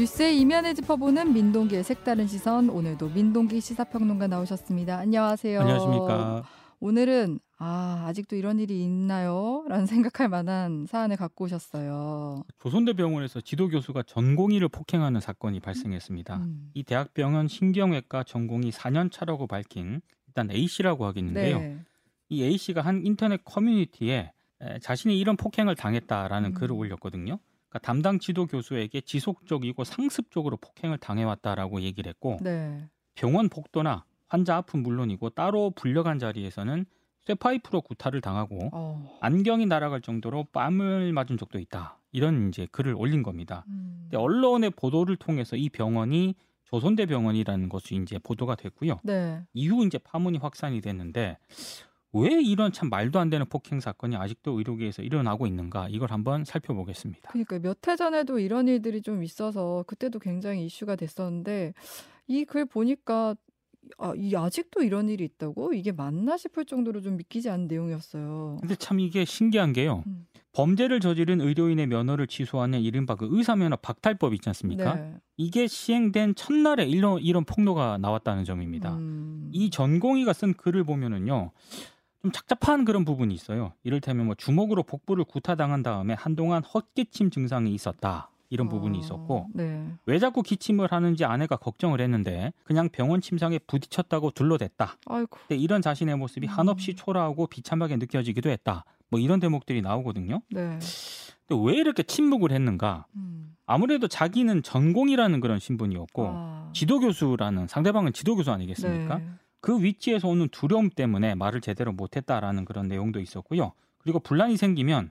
뉴스의 이면을 짚어보는 민동기의 색다른 시선. 오늘도 민동기 시사평론가 나오셨습니다. 안녕하세요. 안녕하십니까. 오늘은 아 아직도 이런 일이 있나요? 라는 생각할 만한 사안을 갖고 오셨어요. 조선대병원에서 지도 교수가 전공의를 폭행하는 사건이 발생했습니다. 음. 이 대학병원 신경외과 전공의 4년 차라고 밝힌 일단 A 씨라고 하겠는데요. 네. 이 A 씨가 한 인터넷 커뮤니티에 에, 자신이 이런 폭행을 당했다라는 음. 글을 올렸거든요. 그러니까 담당 지도 교수에게 지속적이고 상습적으로 폭행을 당해왔다라고 얘기를 했고 네. 병원 복도나 환자 앞은 물론이고 따로 불려간 자리에서는 쇠파이프로 구타를 당하고 어. 안경이 날아갈 정도로 뺨을 맞은 적도 있다. 이런 이제 글을 올린 겁니다. 음. 근데 언론의 보도를 통해서 이 병원이 조선대 병원이라는 것이 이제 보도가 됐고요. 네. 이후 이제 파문이 확산이 됐는데 왜 이런 참 말도 안 되는 폭행 사건이 아직도 의료계에서 일어나고 있는가 이걸 한번 살펴보겠습니다. 그러니까 몇 해 전에도 이런 일들이 좀 있어서 그때도 굉장히 이슈가 됐었는데 이 글 보니까 아, 이 아직도 이런 일이 있다고 이게 맞나 싶을 정도로 좀 믿기지 않는 내용이었어요. 근데 참 이게 신기한 게요. 음. 범죄를 저지른 의료인의 면허를 취소하는 이른바 그 의사면허 박탈법 있지 않습니까? 네. 이게 시행된 첫날에 이런 이런 폭로가 나왔다는 점입니다. 음. 이 전공의가 쓴 글을 보면은요. 좀 착잡한 그런 부분이 있어요. 이를테면 뭐 주먹으로 복부를 구타당한 다음에 한동안 헛기침 증상이 있었다. 이런 부분이 아, 있었고 네. 왜 자꾸 기침을 하는지 아내가 걱정을 했는데 그냥 병원 침상에 부딪혔다고 둘러댔다. 아이고. 이런 자신의 모습이 음. 한없이 초라하고 비참하게 느껴지기도 했다. 뭐 이런 대목들이 나오거든요. 네. 근데 왜 이렇게 침묵을 했는가? 음. 아무래도 자기는 전공이라는 그런 신분이었고 아. 지도 교수라는 상대방은 지도 교수 아니겠습니까? 네. 그 위치에서 오는 두려움 때문에 말을 제대로 못했다라는 그런 내용도 있었고요. 그리고 분란이 생기면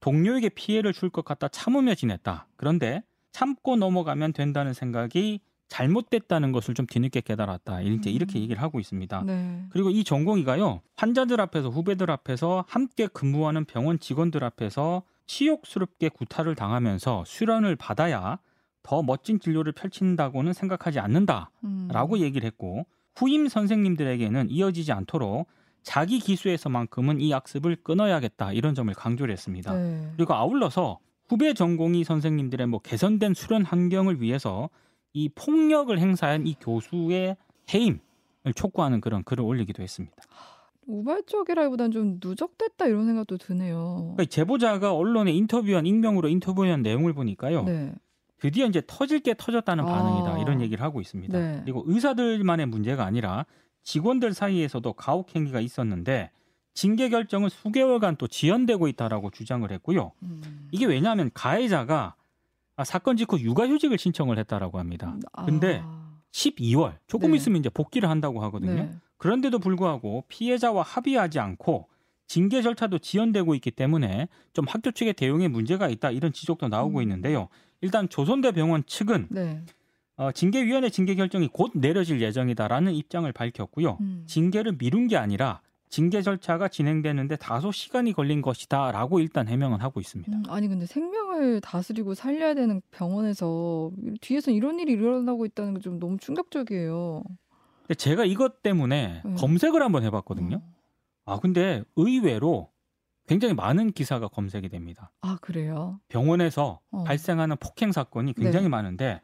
동료에게 피해를 줄 것 같다 참으며 지냈다. 그런데 참고 넘어가면 된다는 생각이 잘못됐다는 것을 좀 뒤늦게 깨달았다. 이제 음. 이렇게 얘기를 하고 있습니다. 네. 그리고 이 전공의가요 환자들 앞에서 후배들 앞에서 함께 근무하는 병원 직원들 앞에서 치욕스럽게 구타를 당하면서 수련을 받아야 더 멋진 진료를 펼친다고는 생각하지 않는다. 음. 라고 얘기를 했고 후임 선생님들에게는 이어지지 않도록 자기 기수에서만큼은 이 악습을 끊어야겠다 이런 점을 강조를 했습니다. 네. 그리고 아울러서 후배 전공의 선생님들의 뭐 개선된 수련 환경을 위해서 이 폭력을 행사한 이 교수의 해임을 촉구하는 그런 글을 올리기도 했습니다. 우발적이라기보다는 좀 누적됐다 이런 생각도 드네요. 그러니까 제보자가 언론에 인터뷰한 익명으로 인터뷰한 내용을 보니까요. 네. 드디어 이제 터질 게 터졌다는 아. 반응이다 이런 얘기를 하고 있습니다. 네. 그리고 의사들만의 문제가 아니라 직원들 사이에서도 가혹 행위가 있었는데 징계 결정은 수개월간 또 지연되고 있다라고 주장을 했고요. 음. 이게 왜냐하면 가해자가 아, 사건 직후 육아휴직을 신청을 했다라고 합니다. 아. 근데 12월 조금 네. 있으면 이제 복귀를 한다고 하거든요. 네. 그런데도 불구하고 피해자와 합의하지 않고 징계 절차도 지연되고 있기 때문에 좀 학교 측의 대응에 문제가 있다 이런 지적도 나오고 음. 있는데요. 일단 조선대병원 측은 네. 어, 징계위원회 징계 결정이 곧 내려질 예정이다라는 입장을 밝혔고요. 음. 징계를 미룬 게 아니라 징계 절차가 진행되는데 다소 시간이 걸린 것이다라고 일단 해명을 하고 있습니다. 음, 아니 근데 생명을 다스리고 살려야 되는 병원에서 뒤에서 이런 일이 일어나고 있다는 게 좀 너무 충격적이에요. 근데 제가 이것 때문에 음. 검색을 한번 해봤거든요. 어. 아 근데 의외로 굉장히 많은 기사가 검색이 됩니다. 아 그래요? 병원에서 어. 발생하는 폭행 사건이 굉장히 네. 많은데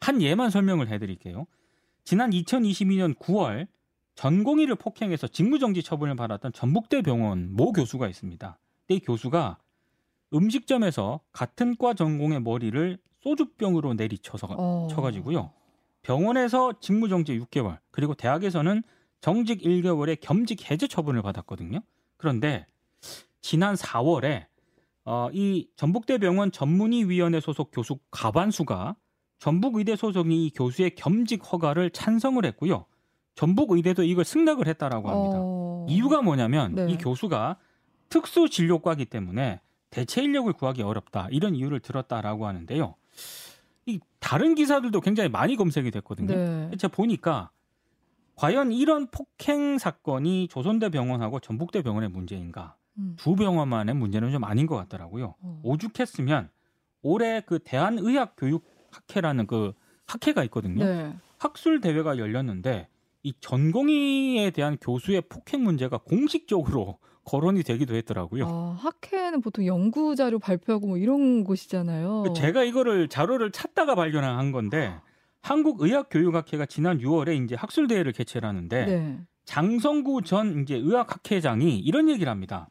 한 예만 설명을 해 드릴게요. 지난 2022년 9월 전공의를 폭행해서 직무정지 처분을 받았던 전북대 병원 모 교수가 있습니다. 이 교수가 음식점에서 같은 과 전공의 머리를 소주병으로 내리쳐서 어. 쳐가지고요. 병원에서 직무정지 6개월 그리고 대학에서는 정직 1개월의 겸직 해제 처분을 받았거든요. 그런데 지난 4월에 어, 이 전북대병원 전문의위원회 소속 교수 가반수가 전북의대 소속인 이 교수의 겸직 허가를 찬성을 했고요. 전북의대도 이걸 승낙을 했다라고 합니다. 어. 이유가 뭐냐면 네. 이 교수가 특수 진료과이기 때문에 대체 인력을 구하기 어렵다 이런 이유를 들었다라고 하는데요. 이 다른 기사들도 굉장히 많이 검색이 됐거든요. 네. 제가 보니까 과연 이런 폭행 사건이 조선대 병원하고 전북대 병원의 문제인가? 음. 두 병원만의 문제는 좀 아닌 것 같더라고요. 어. 오죽했으면 올해 그 대한의학교육학회라는 그 학회가 있거든요. 네. 학술 대회가 열렸는데 이 전공의에 대한 교수의 폭행 문제가 공식적으로 거론이 되기도 했더라고요. 아, 학회는 보통 연구 자료 발표하고 뭐 이런 곳이잖아요. 제가 이거를 자료를 찾다가 발견한 건데 한국의학교육학회가 지난 6월에 이제 학술 대회를 개최를 하는데 네. 장성구 전 이제 의학학회장이 이런 얘기를 합니다.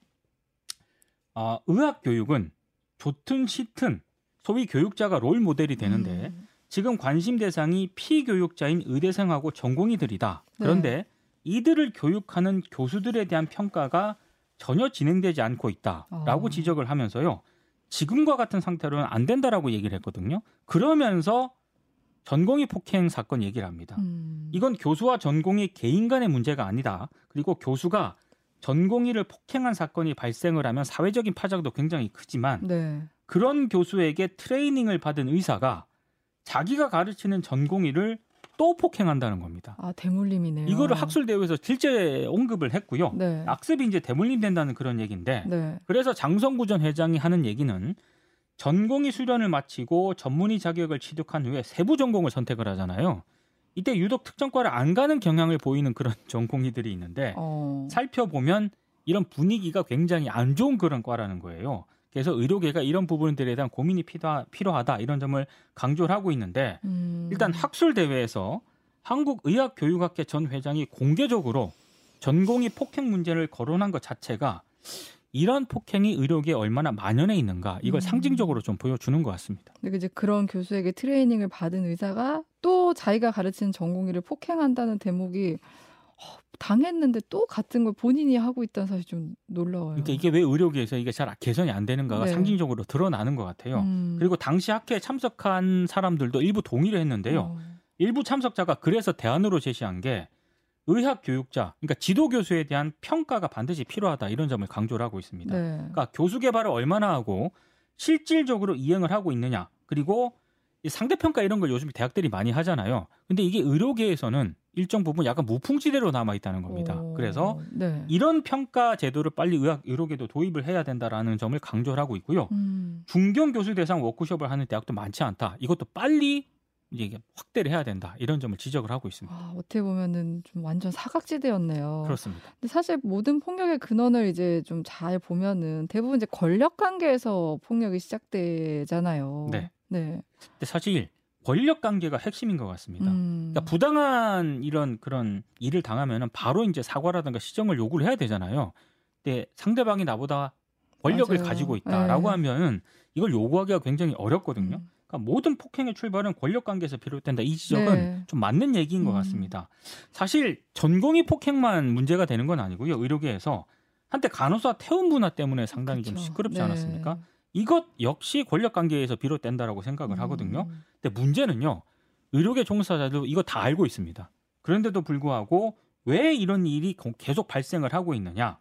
아, 의학 교육은 좋든 싫든 소위 교육자가 롤 모델이 되는데 음. 지금 관심 대상이 피교육자인 의대생하고 전공의들이다. 그런데 네. 이들을 교육하는 교수들에 대한 평가가 전혀 진행되지 않고 있다라고 어. 지적을 하면서요. 지금과 같은 상태로는 안 된다라고 얘기를 했거든요. 그러면서 전공의 폭행 사건 얘기를 합니다. 음. 이건 교수와 전공의 개인 간의 문제가 아니다. 그리고 교수가 전공의를 폭행한 사건이 발생을 하면 사회적인 파장도 굉장히 크지만 네. 그런 교수에게 트레이닝을 받은 의사가 자기가 가르치는 전공의를 또 폭행한다는 겁니다. 아, 대물림이네요. 이거를 학술 대회에서 실제 언급을 했고요. 네. 악습이 이제 대물림 된다는 그런 얘기인데 네. 그래서 장성구 전 회장이 하는 얘기는 전공의 수련을 마치고 전문의 자격을 취득한 후에 세부 전공을 선택을 하잖아요. 이때 유독 특정과를 안 가는 경향을 보이는 그런 전공의들이 있는데 어. 살펴보면 이런 분위기가 굉장히 안 좋은 그런 과라는 거예요. 그래서 의료계가 이런 부분들에 대한 고민이 필요하, 필요하다 이런 점을 강조를 하고 있는데 음. 일단 학술 대회에서 한국의학교육학회 전 회장이 공개적으로 전공의 폭행 문제를 거론한 것 자체가 이런 폭행이 의료계에 얼마나 만연해 있는가 이걸 음. 상징적으로 좀 보여주는 것 같습니다. 근데 이제 그런 교수에게 트레이닝을 받은 의사가 또 자기가 가르치는 전공의를 폭행한다는 대목이 어, 당했는데 또 같은 걸 본인이 하고 있다는 사실 좀 놀라워요. 그러니까 이게 왜 의료계에서 이게 잘 개선이 안 되는가가 네. 상징적으로 드러나는 것 같아요. 음. 그리고 당시 학회에 참석한 사람들도 일부 동의를 했는데요. 어. 일부 참석자가 그래서 대안으로 제시한 게 의학 교육자, 그러니까 지도 교수에 대한 평가가 반드시 필요하다 이런 점을 강조를 하고 있습니다. 네. 그러니까 교수 개발을 얼마나 하고 실질적으로 이행을 하고 있느냐, 그리고 이 상대평가 이런 걸 요즘 대학들이 많이 하잖아요. 근데 이게 의료계에서는 일정 부분 약간 무풍지대로 남아 있다는 겁니다. 오. 그래서 네. 이런 평가 제도를 빨리 의학 의료계도 도입을 해야 된다라는 점을 강조를 하고 있고요. 음. 중견 교수 대상 워크숍을 하는 대학도 많지 않다. 이것도 빨리 이게 확대를 해야 된다. 이런 점을 지적을 하고 있습니다. 아, 어떻게 보면은 좀 완전 사각지대였네요. 그렇습니다. 근데 사실 모든 폭력의 근원을 이제 좀 잘 보면은 대부분 이제 권력 관계에서 폭력이 시작되잖아요. 네. 네. 근데 사실 권력 관계가 핵심인 것 같습니다. 음. 그러니까 부당한 이런 그런 일을 당하면은 바로 이제 사과라든가 시정을 요구를 해야 되잖아요. 근데 상대방이 나보다 권력을 맞아요. 가지고 있다라고 네. 하면은 이걸 요구하기가 굉장히 어렵거든요. 음. 그러니까 모든 폭행의 출발은 권력 관계에서 비롯된다. 이 지적은 네. 좀 맞는 얘기인 것 음. 같습니다. 사실 전공의 폭행만 문제가 되는 건 아니고요. 의료계에서 한때 간호사 태움 문화 때문에 상당히 좀 그쵸. 시끄럽지 네. 않았습니까? 이것 역시 권력 관계에서 비롯된다라고 생각을 하거든요. 음. 근데 문제는요. 의료계 종사자도 이거 다 알고 있습니다. 그런데도 불구하고 왜 이런 일이 거- 계속 발생을 하고 있느냐?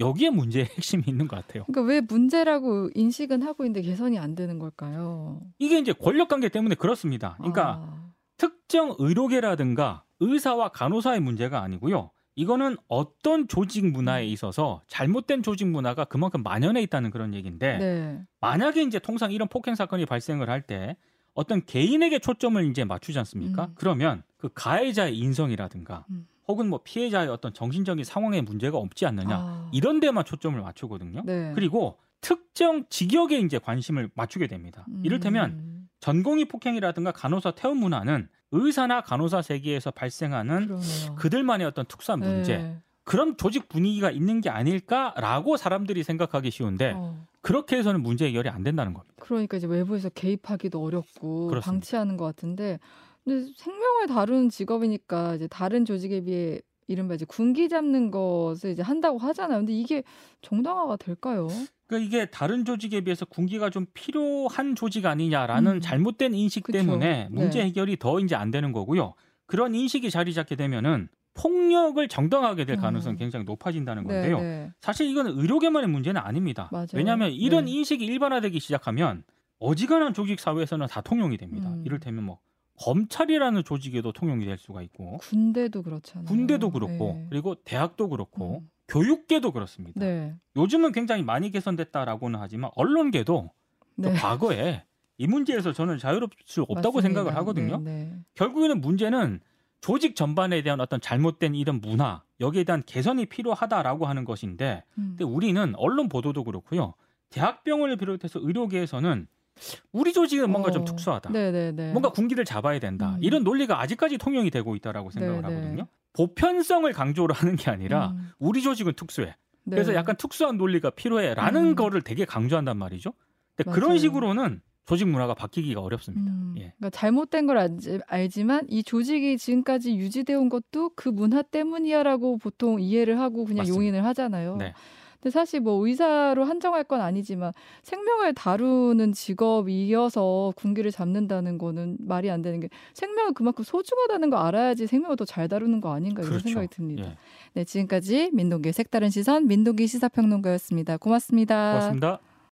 여기에 문제의 핵심이 있는 것 같아요. 그러니까 왜 문제라고 인식은 하고 있는데 개선이 안 되는 걸까요? 이게 이제 권력 관계 때문에 그렇습니다. 그러니까 아. 특정 의료계라든가 의사와 간호사의 문제가 아니고요. 이거는 어떤 조직 문화에 있어서 잘못된 조직 문화가 그만큼 만연해 있다는 그런 얘기인데 네. 만약에 이제 통상 이런 폭행 사건이 발생을 할 때 어떤 개인에게 초점을 이제 맞추지 않습니까? 음. 그러면 그 가해자의 인성이라든가 음. 혹은 뭐 피해자의 어떤 정신적인 상황에 문제가 없지 않느냐 아. 이런 데만 초점을 맞추거든요. 네. 그리고 특정 직역에 이제 관심을 맞추게 됩니다. 이를테면 음. 전공의 폭행이라든가 간호사 태움 문화는 의사나 간호사 세계에서 발생하는 그러네요. 그들만의 어떤 특수한 문제 네. 그런 조직 분위기가 있는 게 아닐까라고 사람들이 생각하기 쉬운데 어. 그렇게 해서는 문제 해결이 안 된다는 겁니다. 그러니까 이제 외부에서 개입하기도 어렵고 그렇습니다. 방치하는 것 같은데 근데 생명을 다루는 직업이니까 이제 다른 조직에 비해 이른바 이제 군기 잡는 것을 이제 한다고 하잖아요. 근데 이게 정당화가 될까요? 그러니까 이게 다른 조직에 비해서 군기가 좀 필요한 조직 아니냐라는 음. 잘못된 인식 그쵸. 때문에 문제 네. 해결이 더 이제 안 되는 거고요. 그런 인식이 자리 잡게 되면은 폭력을 정당하게 될 가능성이 음. 굉장히 높아진다는 건데요. 네, 네. 사실 이거는 의료계만의 문제는 아닙니다. 맞아요. 왜냐하면 이런 네. 인식이 일반화되기 시작하면 어지간한 조직 사회에서는 다 통용이 됩니다. 음. 이를테면 뭐 검찰이라는 조직에도 통용이 될 수가 있고 군대도 그렇잖아요. 군대도 그렇고 네. 그리고 대학도 그렇고 음. 교육계도 그렇습니다. 네. 요즘은 굉장히 많이 개선됐다라고는 하지만 언론계도 또 네. 과거에 이 문제에서 저는 자유롭을 수 없다고 맞습니다. 생각을 하거든요. 네, 네. 결국에는 문제는 조직 전반에 대한 어떤 잘못된 이런 문화 여기에 대한 개선이 필요하다라고 하는 것인데 음. 근데 우리는 언론 보도도 그렇고요. 대학병원을 비롯해서 의료계에서는 우리 조직은 뭔가 좀 어, 특수하다. 네네네. 뭔가 군기를 잡아야 된다. 음. 이런 논리가 아직까지 통용이 되고 있다라고 생각을 네네. 하거든요. 보편성을 강조를 하는 게 아니라 음. 우리 조직은 특수해. 네. 그래서 약간 특수한 논리가 필요해라는 음. 거를 되게 강조한단 말이죠. 근데 그런 맞아요. 식으로는 조직 문화가 바뀌기가 어렵습니다. 음, 예. 그러니까 잘못된 걸 알지, 알지만 이 조직이 지금까지 유지되어 온 것도 그 문화 때문이야라고 보통 이해를 하고 그냥 맞습니다. 용인을 하잖아요. 네. 근데 사실 뭐 의사로 한정할 건 아니지만 생명을 다루는 직업이어서 군기를 잡는다는 거는 말이 안 되는 게 생명은 그만큼 소중하다는 거 알아야지 생명을 더 잘 다루는 거 아닌가 이런 그렇죠. 생각이 듭니다. 예. 네, 지금까지 민동기의 색다른 시선 민동기 시사평론가였습니다. 고맙습니다. 고맙습니다.